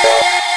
Yeah.